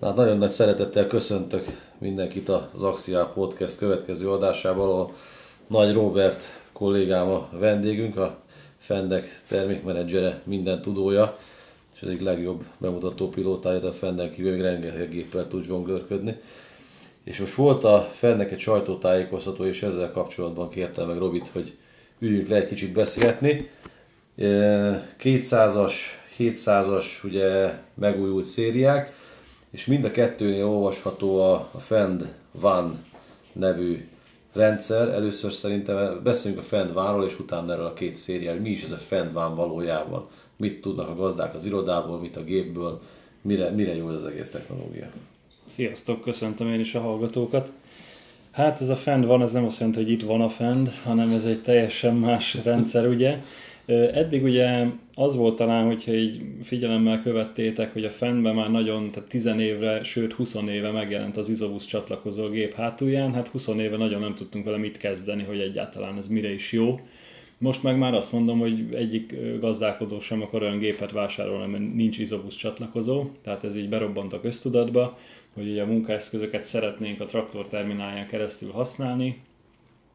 Na, nagyon nagy szeretettel köszöntök mindenkit az Axia Podcast következő adásával. A Nagy Robert kollégám a vendégünk, a Fendek termékmenedzsere, minden tudója, és az egyik legjobb bemutató pilótája, de a Fenden kívül még rengeteg géppel tud zsonglőrködni. És most volt a Fendek egy sajtótájékoztató, és ezzel kapcsolatban kértem meg Robit, hogy üljünk le egy kicsit beszélgetni. 200-as, 700-as ugye megújult szériák, és mind a kettőnél olvasható a, a Fend Van nevű rendszer. Először szerintem beszéljünk a Fend Vanról, és utána erről a két szériáról. Mi is ez a Fend Van valójában? Mit tudnak a gazdák az irodából, mit a gépből, mire, mire jó ez az egész technológia? Sziasztok, köszöntöm én is a hallgatókat. Hát ez a Fend van, ez nem azt jelenti, hogy itt van a Fend, hanem ez egy teljesen más rendszer, ugye. Eddig ugye az volt talán, hogyha így figyelemmel követtétek, hogy a fennben már nagyon, tehát 10 évre, sőt 20 éve megjelent az Isobus csatlakozó gép hátulján, hát 20 éve nagyon nem tudtunk vele mit kezdeni, hogy egyáltalán ez mire is jó. Most meg már azt mondom, hogy egyik gazdálkodó sem akar olyan gépet vásárolni, mert nincs Isobus csatlakozó, tehát ez így berobbant a köztudatba, hogy ugye a munkaeszközöket szeretnénk a traktor terminálján keresztül használni,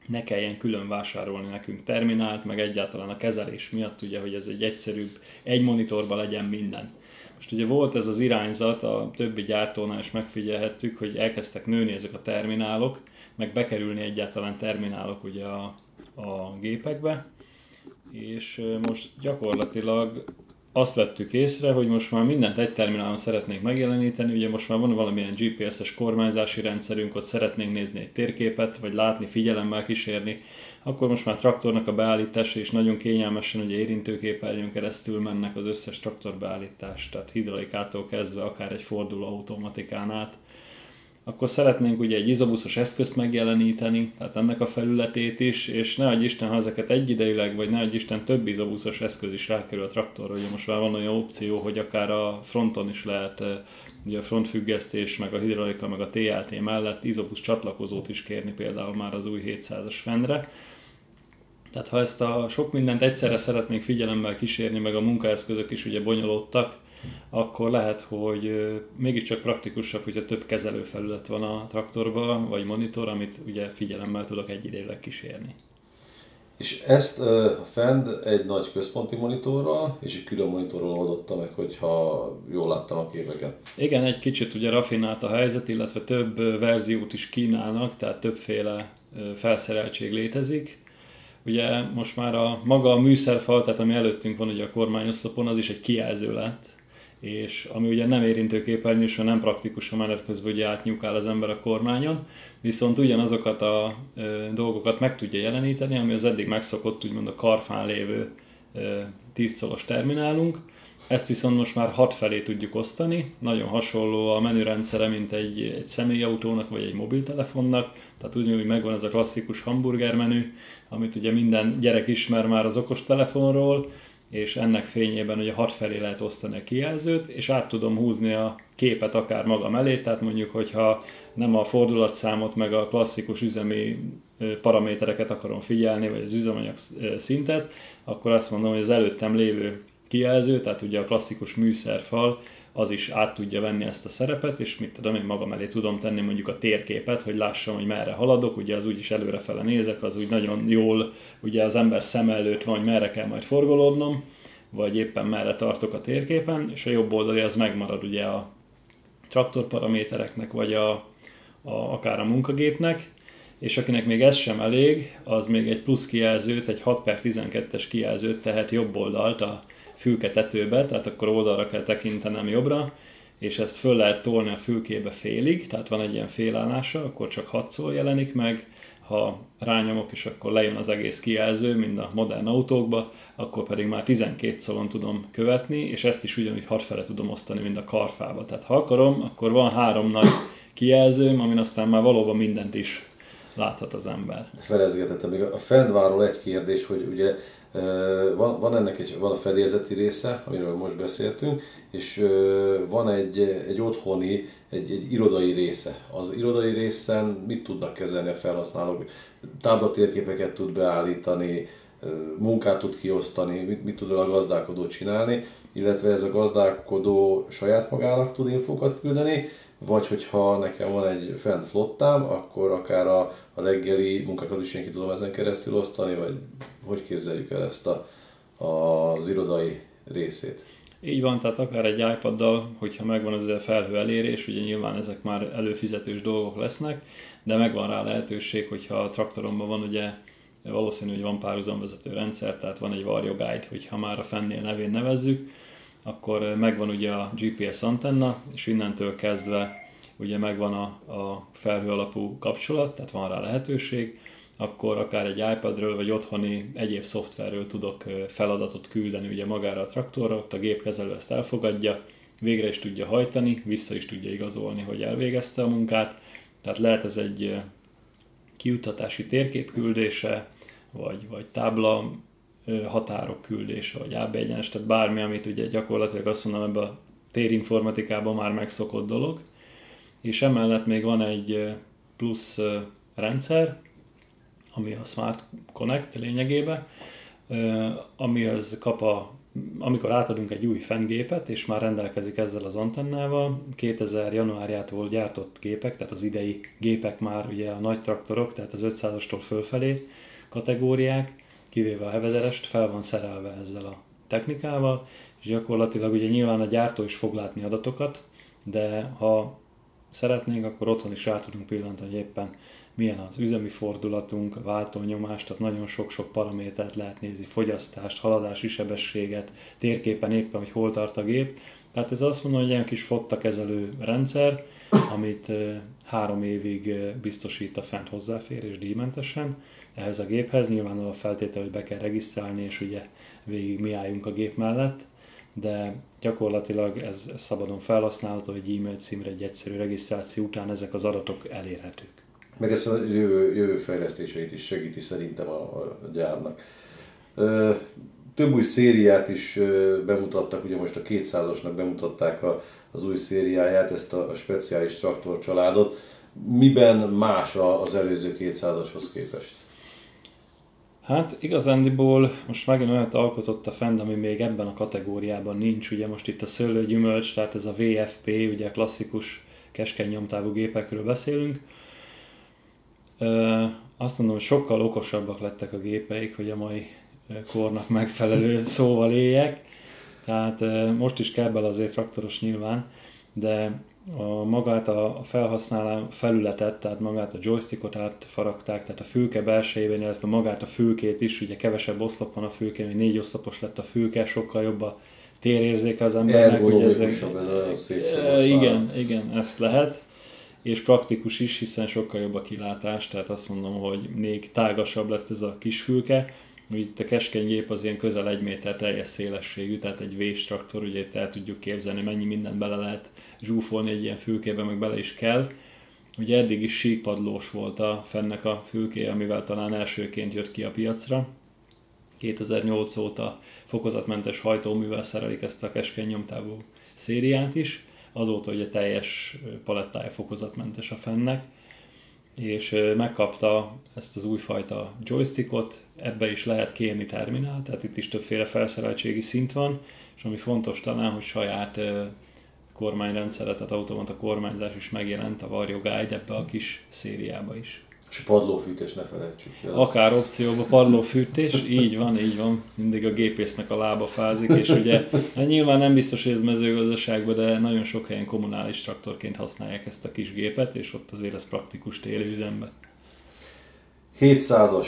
ne kelljen külön vásárolni nekünk terminált, meg egyáltalán a kezelés miatt, ugye, hogy ez egy egyszerűbb, egy monitorban legyen minden. Most ugye volt ez az irányzat, a többi gyártónál is megfigyelhettük, hogy elkezdtek nőni ezek a terminálok, meg bekerülni egyáltalán terminálok ugye a, a gépekbe, és most gyakorlatilag azt vettük észre, hogy most már mindent egy terminálon szeretnénk megjeleníteni, ugye most már van valamilyen GPS-es kormányzási rendszerünk, ott szeretnénk nézni egy térképet, vagy látni, figyelemmel kísérni, akkor most már traktornak a beállítása is nagyon kényelmesen, ugye érintőképernyőn keresztül mennek az összes traktor beállítás, tehát hidraulikától kezdve akár egy forduló automatikán át akkor szeretnénk ugye egy izobuszos eszközt megjeleníteni, tehát ennek a felületét is, és ne adj Isten, ha ezeket egyidejűleg, vagy ne adj Isten több izobuszos eszköz is rákerül a traktorra, ugye most már van olyan opció, hogy akár a fronton is lehet ugye a frontfüggesztés, meg a hidraulika, meg a TLT mellett izobusz csatlakozót is kérni például már az új 700-as fendre. Tehát ha ezt a sok mindent egyszerre szeretnénk figyelemmel kísérni, meg a munkaeszközök is ugye bonyolódtak, akkor lehet, hogy mégiscsak praktikusabb, hogyha több kezelőfelület van a traktorban, vagy monitor, amit ugye figyelemmel tudok egyidejűleg kísérni. És ezt a Fend egy nagy központi monitorral és egy külön monitorral oldotta meg, hogyha jól láttam a képeket. Igen, egy kicsit ugye rafinált a helyzet, illetve több verziót is kínálnak, tehát többféle felszereltség létezik. Ugye most már a maga a műszerfal, tehát ami előttünk van ugye a kormányoszlopon, az is egy kijelző lett, és ami ugye nem érintőképernyő, és nem praktikus, a menet közben ugye átnyúkál az ember a kormányon, viszont ugyanazokat a e, dolgokat meg tudja jeleníteni, ami az eddig megszokott, úgymond a karfán lévő e, 10 szolos terminálunk, ezt viszont most már hat felé tudjuk osztani, nagyon hasonló a menürendszere, mint egy, egy személyautónak vagy egy mobiltelefonnak, tehát ugyanúgy megvan ez a klasszikus hamburger menü, amit ugye minden gyerek ismer már az okostelefonról, és ennek fényében ugye hat felé lehet osztani a kijelzőt, és át tudom húzni a képet akár magam elé, tehát mondjuk, hogyha nem a fordulatszámot, meg a klasszikus üzemi paramétereket akarom figyelni, vagy az üzemanyag szintet, akkor azt mondom, hogy az előttem lévő kijelző, tehát ugye a klasszikus műszerfal, az is át tudja venni ezt a szerepet, és mit tudom, én magam elé tudom tenni mondjuk a térképet, hogy lássam, hogy merre haladok, ugye az úgyis előrefele nézek, az úgy nagyon jól, ugye az ember szem előtt van, hogy merre kell majd forgolódnom, vagy éppen merre tartok a térképen, és a jobb oldali az megmarad ugye a traktorparamétereknek, vagy a, a, akár a munkagépnek, és akinek még ez sem elég, az még egy plusz kijelzőt, egy 6 per 12-es kijelzőt tehet jobb oldalt a fülke tetőbe, tehát akkor oldalra kell tekintenem jobbra, és ezt föl lehet tolni a fülkébe félig, tehát van egy ilyen félállása, akkor csak 6 szól jelenik meg, ha rányomok, és akkor lejön az egész kijelző, mint a modern autókba, akkor pedig már 12 szalon tudom követni, és ezt is ugyanúgy hatfele tudom osztani, mint a karfába. Tehát ha akarom, akkor van három nagy kijelzőm, amin aztán már valóban mindent is láthat az ember. Felezgetettem még a Fendváról egy kérdés, hogy ugye van, van ennek egy, van a fedélzeti része, amiről most beszéltünk, és van egy, egy otthoni, egy, egy irodai része. Az irodai részen mit tudnak kezelni a felhasználók? Táblatérképeket tud beállítani, munkát tud kiosztani, mit, mit tud a gazdálkodó csinálni, illetve ez a gazdálkodó saját magának tud infokat küldeni, vagy hogyha nekem van egy fent flottám, akkor akár a, a reggeli munkákat is én ki tudom ezen keresztül osztani, vagy hogy képzeljük el ezt a, a, az irodai részét? Így van, tehát akár egy iPad-dal, hogyha megvan az a felhő elérés, ugye nyilván ezek már előfizetős dolgok lesznek, de megvan rá lehetőség, hogyha a traktoromban van ugye valószínű, hogy van párhuzamvezető rendszer, tehát van egy Vario Guide, hogyha már a fennél nevén nevezzük, akkor megvan ugye a GPS antenna, és innentől kezdve ugye megvan a, a felhő alapú kapcsolat, tehát van rá lehetőség, akkor akár egy iPadről vagy otthoni egyéb szoftverről tudok feladatot küldeni ugye magára a traktorra, ott a gépkezelő ezt elfogadja, végre is tudja hajtani, vissza is tudja igazolni, hogy elvégezte a munkát, tehát lehet ez egy kiutatási térkép küldése, vagy, vagy tábla határok küldése, vagy AB tehát bármi, amit ugye gyakorlatilag azt mondom, ebben a térinformatikában már megszokott dolog. És emellett még van egy plusz rendszer, ami a Smart Connect lényegében, amihez kap a, amikor átadunk egy új fengépet, és már rendelkezik ezzel az antennával, 2000 januárjától gyártott gépek, tehát az idei gépek már ugye a nagy traktorok, tehát az 500-astól fölfelé kategóriák, kivéve a hevederest, fel van szerelve ezzel a technikával, és gyakorlatilag ugye nyilván a gyártó is fog látni adatokat, de ha szeretnénk, akkor otthon is rá tudunk pillantani, hogy éppen milyen az üzemi fordulatunk, a váltónyomás, tehát nagyon sok-sok paramétert lehet nézni, fogyasztást, haladási sebességet, térképen éppen, hogy hol tart a gép. Tehát ez azt mondom, hogy egy kis kezelő rendszer, amit három évig biztosít a fent hozzáférés díjmentesen ehhez a géphez. Nyilván a feltétel, hogy be kell regisztrálni, és ugye végig mi álljunk a gép mellett, de gyakorlatilag ez, szabadon felhasználható, egy e-mail címre egy egyszerű regisztráció után ezek az adatok elérhetők meg ezt a jövő, jövő fejlesztéseit is segíti szerintem a, a gyárnak. Ö, több új szériát is bemutattak, ugye most a 200-asnak bemutatták a, az új szériáját, ezt a, a speciális traktor családot. Miben más az előző 200-ashoz képest? Hát igazándiból most megint olyat alkotott a Fend, ami még ebben a kategóriában nincs. Ugye most itt a szőlőgyümölcs, tehát ez a VFP, ugye klasszikus keskeny nyomtávú gépekről beszélünk azt mondom, hogy sokkal okosabbak lettek a gépeik, hogy a mai kornak megfelelő szóval éljek. Tehát most is kell bele azért traktoros nyilván, de a magát a felhasználó felületet, tehát magát a joystickot átfaragták, tehát a fülke belsejében, illetve magát a fülkét is, ugye kevesebb oszlop van a fülkén, hogy négy oszlopos lett a fülke, sokkal jobb a térérzéke az embernek. Hogy ezek, ez a szép Igen, igen, ezt lehet és praktikus is, hiszen sokkal jobb a kilátás, tehát azt mondom, hogy még tágasabb lett ez a kis fülke, itt a keskeny gép az ilyen közel egy méter teljes szélességű, tehát egy vés traktor, ugye itt el tudjuk képzelni, mennyi mindent bele lehet zsúfolni egy ilyen fülkébe, meg bele is kell. Ugye eddig is síkpadlós volt a fennek a fülké, amivel talán elsőként jött ki a piacra. 2008 óta fokozatmentes hajtóművel szerelik ezt a keskeny nyomtávú szériát is azóta ugye teljes palettája fokozatmentes a fennek, és megkapta ezt az újfajta joystickot, ebbe is lehet kérni terminál, tehát itt is többféle felszereltségi szint van, és ami fontos talán, hogy saját kormányrendszere, tehát automata kormányzás is megjelent a Vario Guide ebbe a kis szériába is. És padlófűtés ne felejtsük. Ja. Akár opcióba padlófűtés, így van, így van. Mindig a gépésznek a lába fázik, és ugye hát nyilván nem biztos, hogy ez mezőgazdaságban, de nagyon sok helyen kommunális traktorként használják ezt a kis gépet, és ott azért ez praktikus téli üzemben. 700-as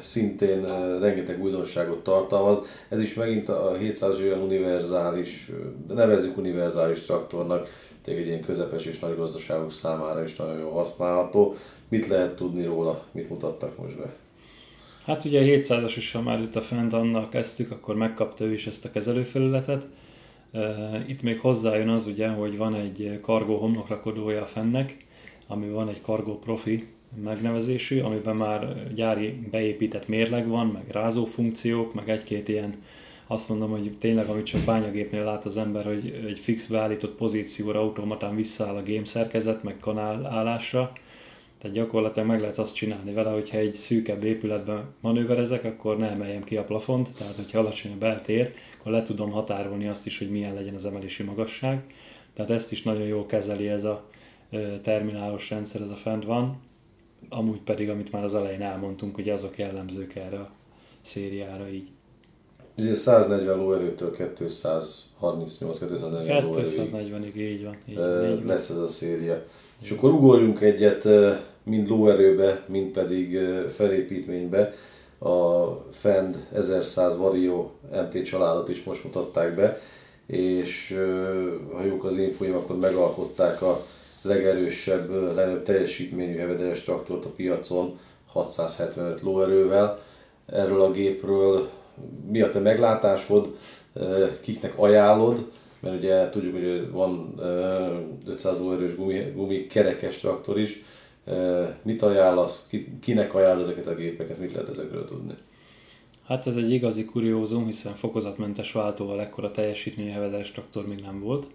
szintén rengeteg újdonságot tartalmaz. Ez is megint a 700 olyan univerzális, nevezzük univerzális traktornak, tényleg egy ilyen közepes és nagy gazdaságok számára is nagyon jól használható. Mit lehet tudni róla, mit mutattak most be? Hát ugye a 700-as is, ha már itt a fent annak kezdtük, akkor megkapta ő is ezt a kezelőfelületet. Itt még hozzájön az ugye, hogy van egy kargó homlokrakodója a fennek, ami van egy kargó profi megnevezésű, amiben már gyári beépített mérleg van, meg rázó funkciók, meg egy-két ilyen azt mondom, hogy tényleg, amit csak bányagépnél lát az ember, hogy egy fix beállított pozícióra automatán visszaáll a game szerkezet, meg kanál állásra, tehát gyakorlatilag meg lehet azt csinálni vele, hogyha egy szűkebb épületben manőverezek, akkor ne emeljem ki a plafont, tehát hogyha a beltér, akkor le tudom határolni azt is, hogy milyen legyen az emelési magasság. Tehát ezt is nagyon jól kezeli ez a terminálos rendszer ez a fent van, amúgy pedig, amit már az elején elmondtunk, hogy azok jellemzők erre a szériára így. Ugye 140 lóerőtől 238-240 lóerőig. 240-ig, így van. Így, így lesz ez a széria. És akkor ugorjunk egyet mind lóerőbe, mind pedig felépítménybe. A Fend 1100 Vario MT családot is most mutatták be, és ha jók az infoim, akkor megalkották a legerősebb, legnagyobb teljesítményű hevederes traktort a piacon 675 lóerővel. Erről a gépről mi a te meglátásod, kiknek ajánlod, mert ugye tudjuk, hogy van 500 lóerős gumi, gumi kerekes traktor is. Mit ajánlasz, kinek ajánl ezeket a gépeket, mit lehet ezekről tudni? Hát ez egy igazi kuriózum, hiszen fokozatmentes váltóval ekkora teljesítményű hevederes traktor még nem volt.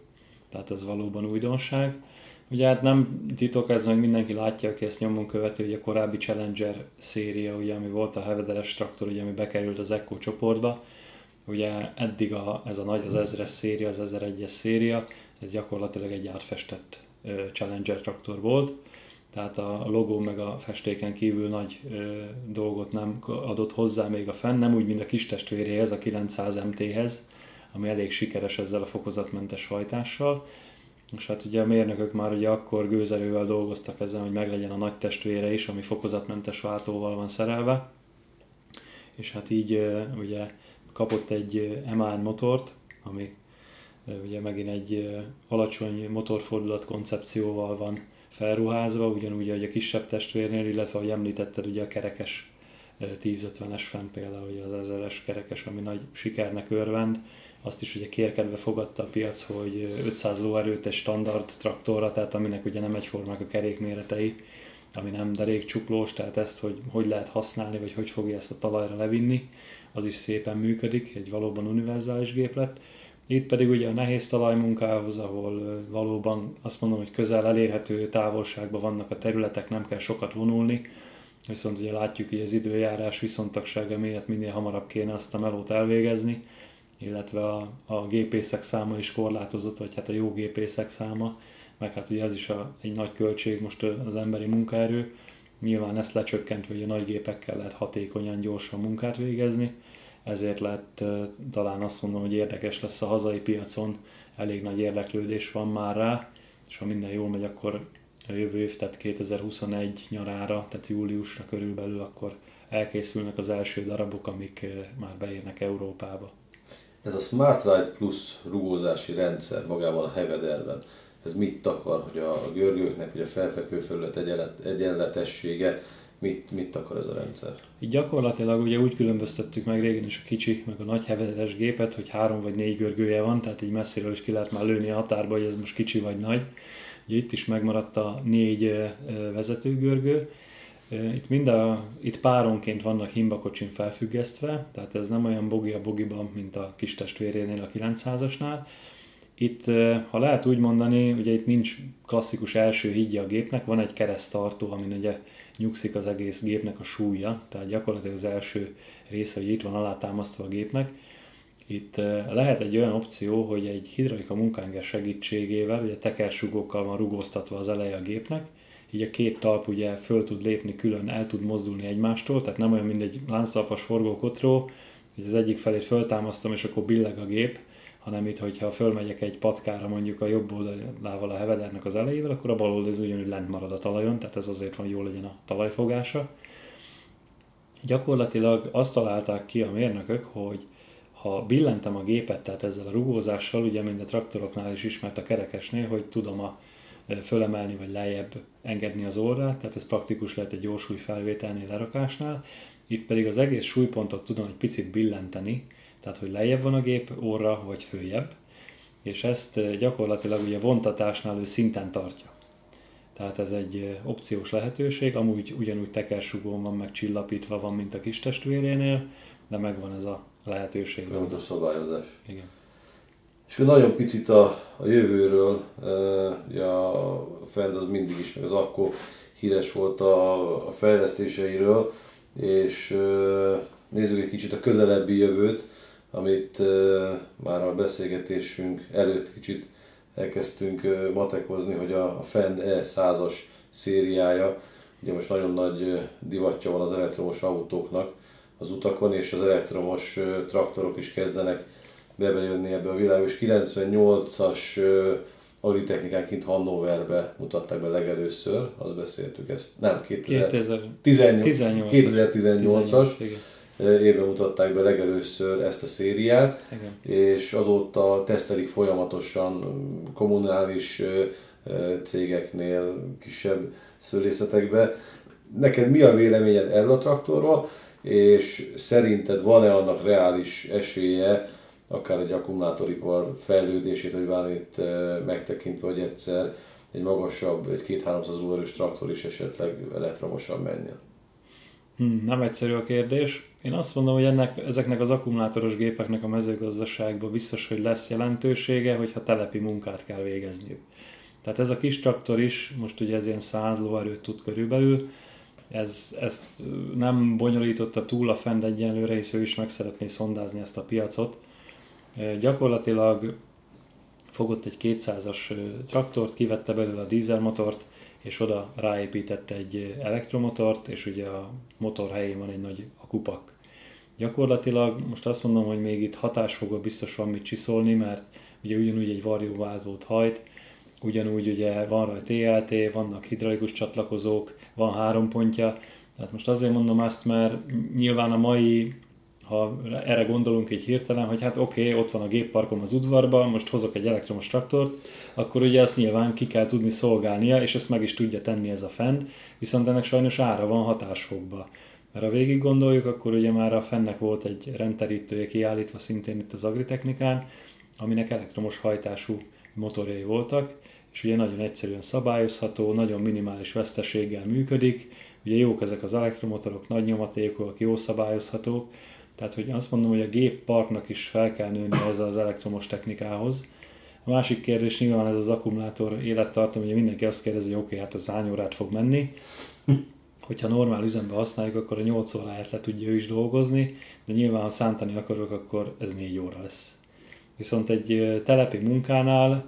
Tehát ez valóban újdonság. Ugye hát nem titok, ez meg mindenki látja, aki ezt nyomon követi, hogy a korábbi Challenger széria, ugye, ami volt a hevederes traktor, ugye, ami bekerült az Echo csoportba, ugye eddig a, ez a nagy, az 1000-es széria, az 1001-es széria, ez gyakorlatilag egy átfestett Challenger traktor volt, tehát a logó meg a festéken kívül nagy ö, dolgot nem adott hozzá még a fenn, nem úgy, mint a kis testvéréhez, a 900 MT-hez, ami elég sikeres ezzel a fokozatmentes hajtással, és hát ugye a mérnökök már ugye akkor gőzerővel dolgoztak ezen, hogy meglegyen a nagy testvére is, ami fokozatmentes váltóval van szerelve. És hát így ugye kapott egy MAN motort, ami ugye megint egy alacsony motorfordulat koncepcióval van felruházva, ugyanúgy, ahogy a kisebb testvérnél, illetve ahogy említetted, ugye a kerekes 1050-es fenn például, ugye az 1000-es kerekes, ami nagy sikernek örvend, azt is ugye kérkedve fogadta a piac, hogy 500 lóerőt egy standard traktorra, tehát aminek ugye nem egyformák a kerékméretei, ami nem derékcsuklós, tehát ezt, hogy hogy lehet használni, vagy hogy fogja ezt a talajra levinni, az is szépen működik, egy valóban univerzális gép lett. Itt pedig ugye a nehéz talajmunkához, ahol valóban azt mondom, hogy közel elérhető távolságban vannak a területek, nem kell sokat vonulni, viszont ugye látjuk, hogy az időjárás viszontagsága miatt minél hamarabb kéne azt a melót elvégezni, illetve a, a gépészek száma is korlátozott, vagy hát a jó gépészek száma, meg hát ugye ez is a, egy nagy költség most az emberi munkaerő. Nyilván ezt lecsökkentve, hogy a nagy gépekkel lehet hatékonyan, gyorsan munkát végezni, ezért lehet talán azt mondom, hogy érdekes lesz a hazai piacon, elég nagy érdeklődés van már rá, és ha minden jól megy, akkor a jövő év, tehát 2021 nyarára, tehát júliusra körülbelül, akkor elkészülnek az első darabok, amik már beérnek Európába. Ez a Smart Ride Plus rugózási rendszer magában a Hevederben, ez mit takar, hogy a görgőknek, hogy a felfekvő felület egyenlet, egyenletessége, mit, mit takar ez a rendszer? Így gyakorlatilag ugye úgy különböztettük meg régen is a kicsi, meg a nagy hevederes gépet, hogy három vagy négy görgője van, tehát így messziről is ki lehet már lőni a határba, hogy ez most kicsi vagy nagy. Ugye itt is megmaradt a négy vezetőgörgő, itt, mind a, itt páronként vannak himbakocsin felfüggesztve, tehát ez nem olyan bogi a bogiban, mint a kis testvérénél a 900-asnál. Itt, ha lehet úgy mondani, ugye itt nincs klasszikus első hídja a gépnek, van egy keresztartó, amin ugye nyugszik az egész gépnek a súlya, tehát gyakorlatilag az első része, hogy itt van alátámasztva a gépnek. Itt lehet egy olyan opció, hogy egy hidraulika munkánger segítségével, ugye tekersugókkal van rugóztatva az eleje a gépnek, így a két talp ugye föl tud lépni külön, el tud mozdulni egymástól, tehát nem olyan, mint egy lánctalpas forgókotró, hogy az egyik felét föltámasztom, és akkor billeg a gép, hanem itt, hogyha fölmegyek egy patkára mondjuk a jobb oldalával a hevedernek az elejével, akkor a bal oldal az ugyanúgy lent marad a talajon, tehát ez azért van, jó legyen a talajfogása. Gyakorlatilag azt találták ki a mérnökök, hogy ha billentem a gépet, tehát ezzel a rugózással, ugye mind a traktoroknál is ismert a kerekesnél, hogy tudom a fölemelni vagy lejjebb engedni az orrát, tehát ez praktikus lehet egy jó súlyfelvételnél, lerakásnál. Itt pedig az egész súlypontot tudom egy picit billenteni, tehát hogy lejjebb van a gép orra, vagy följebb, és ezt gyakorlatilag ugye vontatásnál ő szinten tartja. Tehát ez egy opciós lehetőség, amúgy ugyanúgy tekersugón van, meg csillapítva van, mint a kis testvérénél, de megvan ez a lehetőség. Fontos szabályozás. Igen. És nagyon picit a, a jövőről, e, a Fend az mindig is, meg az akkor híres volt a, a fejlesztéseiről, és nézzük egy kicsit a közelebbi jövőt, amit már a beszélgetésünk előtt kicsit elkezdtünk matekozni, hogy a Fend E100-as szériája, ugye most nagyon nagy divatja van az elektromos autóknak az utakon, és az elektromos traktorok is kezdenek bebejönni ebbe a világba, és 98-as agritechnikán kint Hannoverbe mutatták be legelőször, azt beszéltük ezt, nem, 2018, 2018-as évben mutatták be legelőször ezt a szériát, Igen. és azóta tesztelik folyamatosan kommunális cégeknél, kisebb szőlészetekbe. Neked mi a véleményed erről a traktorról, és szerinted van-e annak reális esélye, akár egy akkumulátoripar fejlődését, vagy bármit megtekintve, hogy egyszer egy magasabb, egy 2-300 lóerős traktor is esetleg elektromosan menjen? Hmm, nem egyszerű a kérdés. Én azt mondom, hogy ennek, ezeknek az akkumulátoros gépeknek a mezőgazdaságban biztos, hogy lesz jelentősége, hogyha telepi munkát kell végezniük. Tehát ez a kis traktor is, most ugye ez ilyen 100 lóerőt tud körülbelül, ez, ezt nem bonyolította túl a fend egyenlőre, hisz ő is meg szeretné szondázni ezt a piacot. Gyakorlatilag fogott egy 200-as traktort, kivette belőle a dízelmotort, és oda ráépítette egy elektromotort, és ugye a motor helyén van egy nagy akupak. Gyakorlatilag most azt mondom, hogy még itt hatásfogó biztos van mit csiszolni, mert ugye ugyanúgy egy varjóváltót hajt, ugyanúgy ugye van rajta TLT, vannak hidraulikus csatlakozók, van három pontja, tehát most azért mondom azt, mert nyilván a mai ha erre gondolunk egy hirtelen, hogy hát oké, okay, ott van a gépparkom az udvarban, most hozok egy elektromos traktort, akkor ugye azt nyilván ki kell tudni szolgálnia, és ezt meg is tudja tenni ez a fenn, viszont ennek sajnos ára van hatásfokba. Mert ha végig gondoljuk, akkor ugye már a fennek volt egy rendterítője kiállítva szintén itt az agritechnikán, aminek elektromos hajtású motorjai voltak, és ugye nagyon egyszerűen szabályozható, nagyon minimális veszteséggel működik, ugye jók ezek az elektromotorok, nagy nyomatékok, jó szabályozhatók, tehát hogy azt mondom, hogy a gépparknak is fel kell nőni ez az elektromos technikához. A másik kérdés nyilván ez az akkumulátor élettartam, ugye mindenki azt kérdezi, hogy oké, okay, hát az hány órát fog menni. Hogyha normál üzemben használjuk, akkor a 8 óráját le tudja ő is dolgozni, de nyilván ha szántani akarok, akkor ez 4 óra lesz. Viszont egy telepi munkánál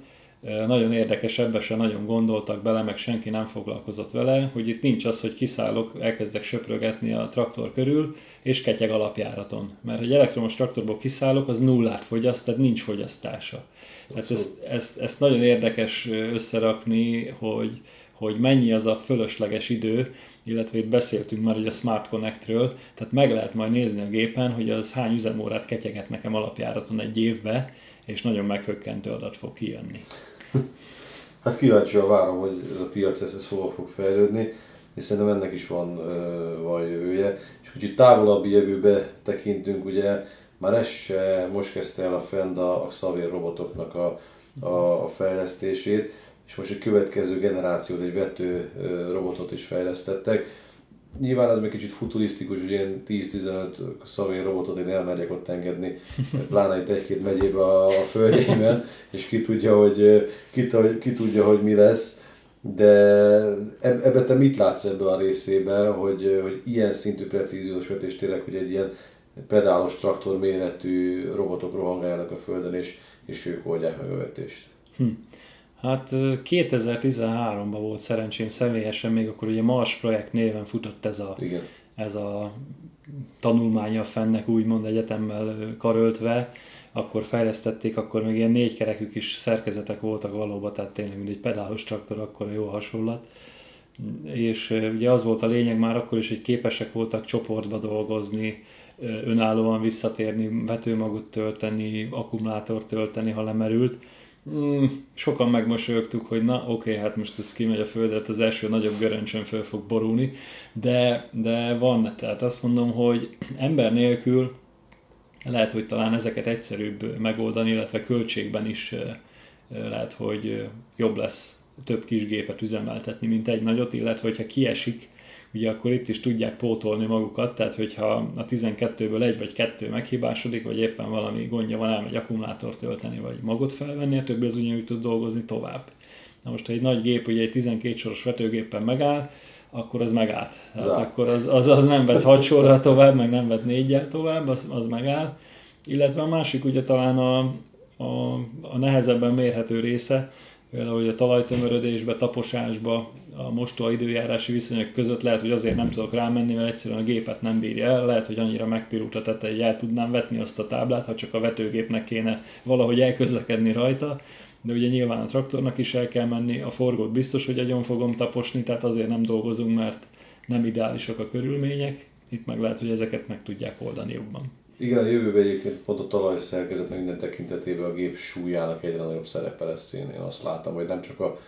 nagyon érdekes, ebbe se nagyon gondoltak bele, meg senki nem foglalkozott vele, hogy itt nincs az, hogy kiszállok, elkezdek söprögetni a traktor körül, és ketyeg alapjáraton. Mert egy elektromos traktorból kiszállok, az nullát fogyaszt, tehát nincs fogyasztása. Tehát ezt, ezt, ezt nagyon érdekes összerakni, hogy, hogy mennyi az a fölösleges idő, illetve itt beszéltünk már ugye a Smart Connectről, tehát meg lehet majd nézni a gépen, hogy az hány üzemórát ketyeget nekem alapjáraton egy évbe, és nagyon meghökkentő adat fog kijönni. Hát kíváncsian várom, hogy ez a piac ez, ez hova fog fejlődni, és szerintem ennek is van, van jövője. És kicsit távolabbi jövőbe tekintünk, ugye már ez se most kezdte el a Fend a, a Xavier robotoknak a, a, a fejlesztését, és most egy következő generációt, egy vető robotot is fejlesztettek Nyilván ez még kicsit futurisztikus, hogy ilyen 10-15 szavér robotot én elmegyek ott engedni, pláne itt egy-két megyébe a, a földjeimen, és ki tudja, hogy, ki, ki tudja, hogy mi lesz. De ebbe te mit látsz ebbe a részébe, hogy, hogy ilyen szintű precíziós vetés tényleg, hogy egy ilyen pedálos traktor méretű robotok rohangáljanak a földön, és, és ők oldják meg a vetést? Hm. Hát 2013-ban volt szerencsém személyesen, még akkor ugye Mars projekt néven futott ez a, Igen. ez a tanulmánya fennek úgymond egyetemmel karöltve, akkor fejlesztették, akkor még ilyen négykerekük is szerkezetek voltak valóban, tehát tényleg mint egy pedálos traktor, akkor jó hasonlat. És ugye az volt a lényeg már akkor is, hogy képesek voltak csoportba dolgozni, önállóan visszatérni, vetőmagot tölteni, akkumulátort tölteni, ha lemerült mm, sokan megmosolyogtuk, hogy na oké, okay, hát most ez kimegy a földre, hát az első nagyobb göröncsön föl fog borulni, de, de van, tehát azt mondom, hogy ember nélkül lehet, hogy talán ezeket egyszerűbb megoldani, illetve költségben is lehet, hogy jobb lesz több kis gépet üzemeltetni, mint egy nagyot, illetve hogyha kiesik ugye akkor itt is tudják pótolni magukat, tehát hogyha a 12-ből egy vagy kettő meghibásodik, vagy éppen valami gondja van, elmegy akkumulátort tölteni, vagy magot felvenni, a többi az ugyanúgy tud dolgozni tovább. Na most, ha egy nagy gép ugye egy 12 soros vetőgéppen megáll, akkor az megállt. Tehát akkor az, az, az nem vett 6 sorra tovább, meg nem vett négyel tovább, az, az megáll. Illetve a másik ugye talán a, a, a nehezebben mérhető része, például hogy a talajtömörödésbe, taposásba, a mostoha időjárási viszonyok között lehet, hogy azért nem tudok rámenni, mert egyszerűen a gépet nem bírja el, lehet, hogy annyira megpirult a tete, hogy el tudnám vetni azt a táblát, ha csak a vetőgépnek kéne valahogy elközlekedni rajta, de ugye nyilván a traktornak is el kell menni, a forgót biztos, hogy agyon fogom taposni, tehát azért nem dolgozunk, mert nem ideálisak a körülmények, itt meg lehet, hogy ezeket meg tudják oldani jobban. Igen, a jövőben egyébként pont a talajszerkezet minden tekintetében a gép súlyának egyre nagyobb szerepe lesz. Én, én azt látom, hogy nem csak a,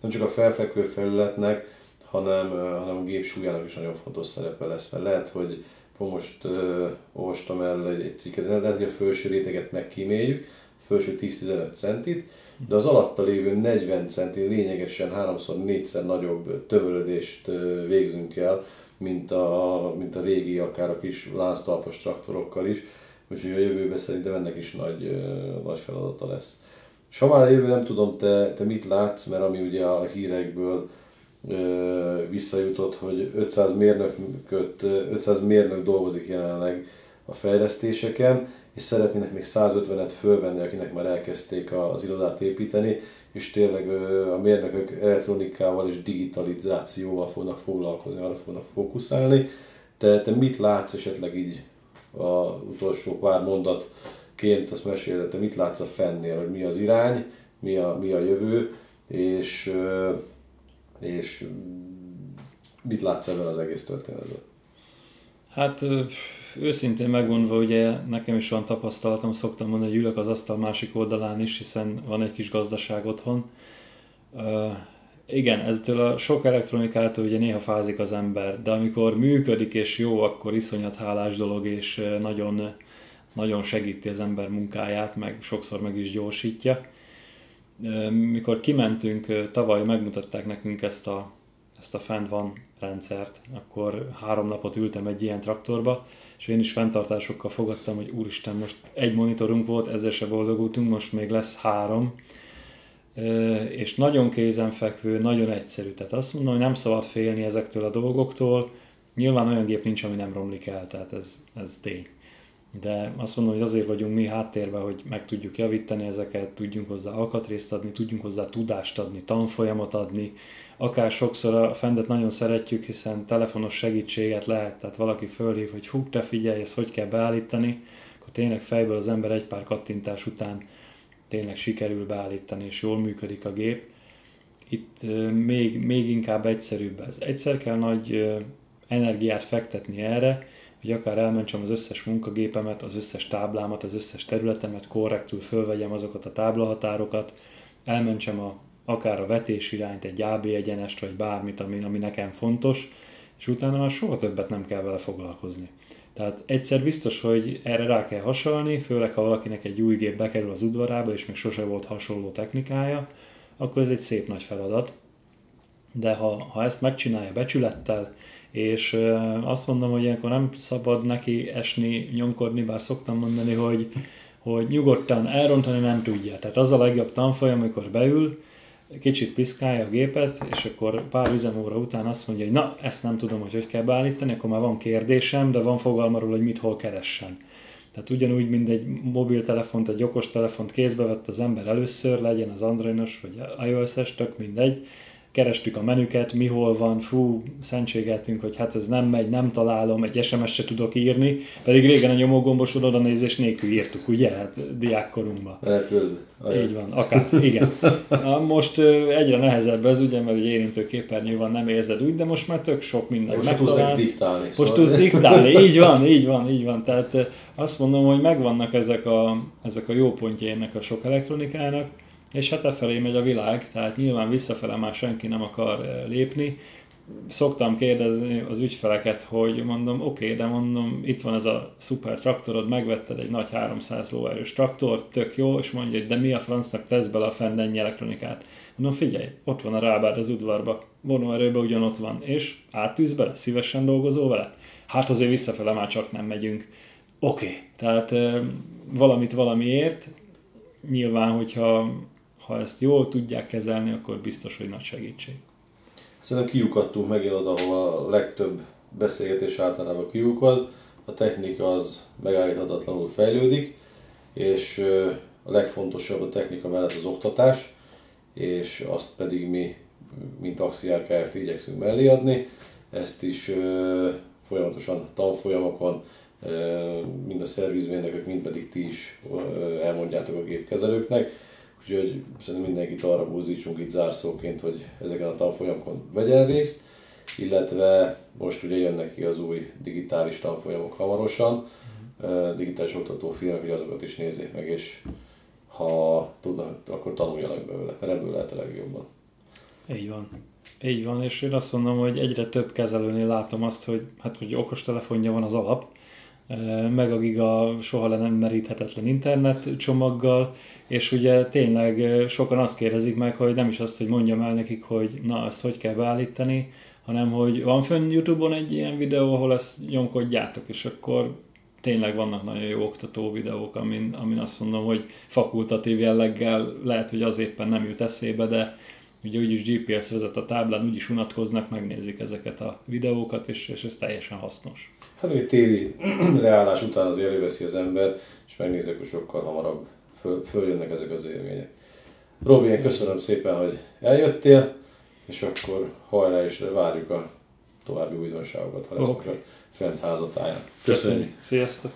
nem csak a felfekvő felületnek, hanem, hanem a gép súlyának is nagyon fontos szerepe lesz. Mert lehet, hogy most uh, olvastam el egy, egy cikket, lehet, hogy a felső réteget megkíméljük, felső 10-15 centit, de az alatta lévő 40 centi lényegesen háromszor, négyszer nagyobb tömörödést végzünk el, mint a, mint a régi, akár a kis lánctalpos traktorokkal is. Úgyhogy a jövőben szerintem ennek is nagy, nagy feladata lesz. És ha már a jövő nem tudom, te, te mit látsz, mert ami ugye a hírekből ö, visszajutott, hogy 500 mérnököt, 500 mérnök dolgozik jelenleg a fejlesztéseken, és szeretnének még 150-et fölvenni, akinek már elkezdték az irodát építeni, és tényleg a mérnökök elektronikával és digitalizációval fognak foglalkozni, arra fognak fókuszálni. Te, te mit látsz esetleg így a utolsó pár mondatként, azt meséled, te mit látsz a fennél, hogy mi az irány, mi a, mi a jövő, és, és mit látsz ebben az egész történetben? Hát őszintén megmondva, ugye nekem is van tapasztalatom, szoktam mondani, hogy ülök az asztal másik oldalán is, hiszen van egy kis gazdaság otthon. Uh, igen, eztől a sok elektronikától ugye néha fázik az ember, de amikor működik és jó, akkor iszonyat hálás dolog, és nagyon, nagyon segíti az ember munkáját, meg sokszor meg is gyorsítja. Mikor kimentünk, tavaly megmutatták nekünk ezt a, ezt a fent van rendszert, akkor három napot ültem egy ilyen traktorba, és én is fenntartásokkal fogadtam, hogy úristen, most egy monitorunk volt, ezzel se boldogultunk, most még lesz három, és nagyon kézenfekvő, nagyon egyszerű. Tehát azt mondom, hogy nem szabad félni ezektől a dolgoktól. Nyilván olyan gép nincs, ami nem romlik el, tehát ez, ez tény. De azt mondom, hogy azért vagyunk mi háttérben, hogy meg tudjuk javítani ezeket, tudjunk hozzá alkatrészt adni, tudjunk hozzá tudást adni, tanfolyamot adni, akár sokszor a Fendet nagyon szeretjük, hiszen telefonos segítséget lehet, tehát valaki fölhív, hogy hú, te figyelj, ezt hogy kell beállítani, akkor tényleg fejből az ember egy pár kattintás után tényleg sikerül beállítani, és jól működik a gép. Itt még, még inkább egyszerűbb ez. Egyszer kell nagy energiát fektetni erre, hogy akár elmentsem az összes munkagépemet, az összes táblámat, az összes területemet, korrektül fölvegyem azokat a táblahatárokat, elmentsem a akár a vetés irányt, egy AB egyenest, vagy bármit, ami, ami nekem fontos, és utána már soha többet nem kell vele foglalkozni. Tehát egyszer biztos, hogy erre rá kell hasonlni, főleg ha valakinek egy új gép bekerül az udvarába, és még sose volt hasonló technikája, akkor ez egy szép nagy feladat. De ha, ha ezt megcsinálja becsülettel, és azt mondom, hogy ilyenkor nem szabad neki esni, nyomkodni, bár szoktam mondani, hogy, hogy nyugodtan elrontani nem tudja. Tehát az a legjobb tanfolyam, amikor beül, kicsit piszkálja a gépet, és akkor pár üzemóra után azt mondja, hogy na, ezt nem tudom, hogy hogy kell beállítani, akkor már van kérdésem, de van fogalmarul, hogy mit hol keressen. Tehát ugyanúgy, mint egy mobiltelefont, egy okos telefont kézbe vett az ember először, legyen az Androidos vagy iOS-es, tök mindegy, kerestük a menüket, mi hol van, fú, szentségeltünk, hogy hát ez nem megy, nem találom, egy SMS se tudok írni, pedig régen a nyomógombos oda nézés nélkül írtuk, ugye, hát diákkorunkban. Lehet közben. Így van, akár, igen. Most egyre nehezebb ez, ugye, mert ugye érintő képernyő van, nem érzed úgy, de most már tök sok minden most megtalálsz. diktálni. Most szóval. tudsz diktálni, így van, így van, így van. Tehát azt mondom, hogy megvannak ezek a, ezek a jó pontjai ennek a sok elektronikának, és hát e felé megy a világ, tehát nyilván visszafele már senki nem akar eh, lépni. Szoktam kérdezni az ügyfeleket, hogy mondom, oké, okay, de mondom, itt van ez a szuper traktorod, megvetted egy nagy 300 lóerős traktor, tök jó, és mondja, hogy de mi a francnak tesz bele a fennennyi elektronikát. Mondom, figyelj, ott van a rábár az udvarba, vonóerőben ugyanott van, és áttűz bele, szívesen dolgozó vele? Hát azért visszafele már csak nem megyünk. Oké, okay. tehát e, valamit valamiért, nyilván, hogyha ha ezt jól tudják kezelni, akkor biztos, hogy nagy segítség. Szerintem kiukadtunk megint oda, ahol a legtöbb beszélgetés általában kiukad, a technika az megállíthatatlanul fejlődik, és a legfontosabb a technika mellett az oktatás, és azt pedig mi, mint Axial Kft. igyekszünk mellé adni. Ezt is folyamatosan tanfolyamokon, mind a szervizmérnökök, mind pedig ti is elmondjátok a gépkezelőknek. Úgyhogy szerintem mindenkit arra buzdítsunk itt zárszóként, hogy ezeken a tanfolyamokon vegyen részt, illetve most ugye jönnek ki az új digitális tanfolyamok hamarosan, digitális oktatófilmek, hogy azokat is nézzék meg, és ha tudnak, akkor tanuljanak belőle, mert ebből lehet a legjobban. Így van. Így van, és én azt mondom, hogy egyre több kezelőnél látom azt, hogy hát hogy okostelefonja van az alap, meg a giga soha le nem meríthetetlen internet csomaggal, és ugye tényleg sokan azt kérdezik meg, hogy nem is azt, hogy mondjam el nekik, hogy na, ezt hogy kell beállítani, hanem hogy van fönn Youtube-on egy ilyen videó, ahol ezt nyomkodjátok, és akkor tényleg vannak nagyon jó oktató videók, amin, amin azt mondom, hogy fakultatív jelleggel lehet, hogy az éppen nem jut eszébe, de ugye úgyis GPS vezet a táblán, úgyis unatkoznak, megnézik ezeket a videókat, és, és ez teljesen hasznos. Hát egy téli leállás után az előveszi az ember, és megnézik, hogy sokkal hamarabb föl, följönnek ezek az élmények. Robi, én köszönöm szépen, hogy eljöttél, és akkor hajrá, és várjuk a további újdonságokat, ha lesznek okay. a fent házatáján. Köszönjük. Köszönjük. Sziasztok!